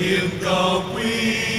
Him the we.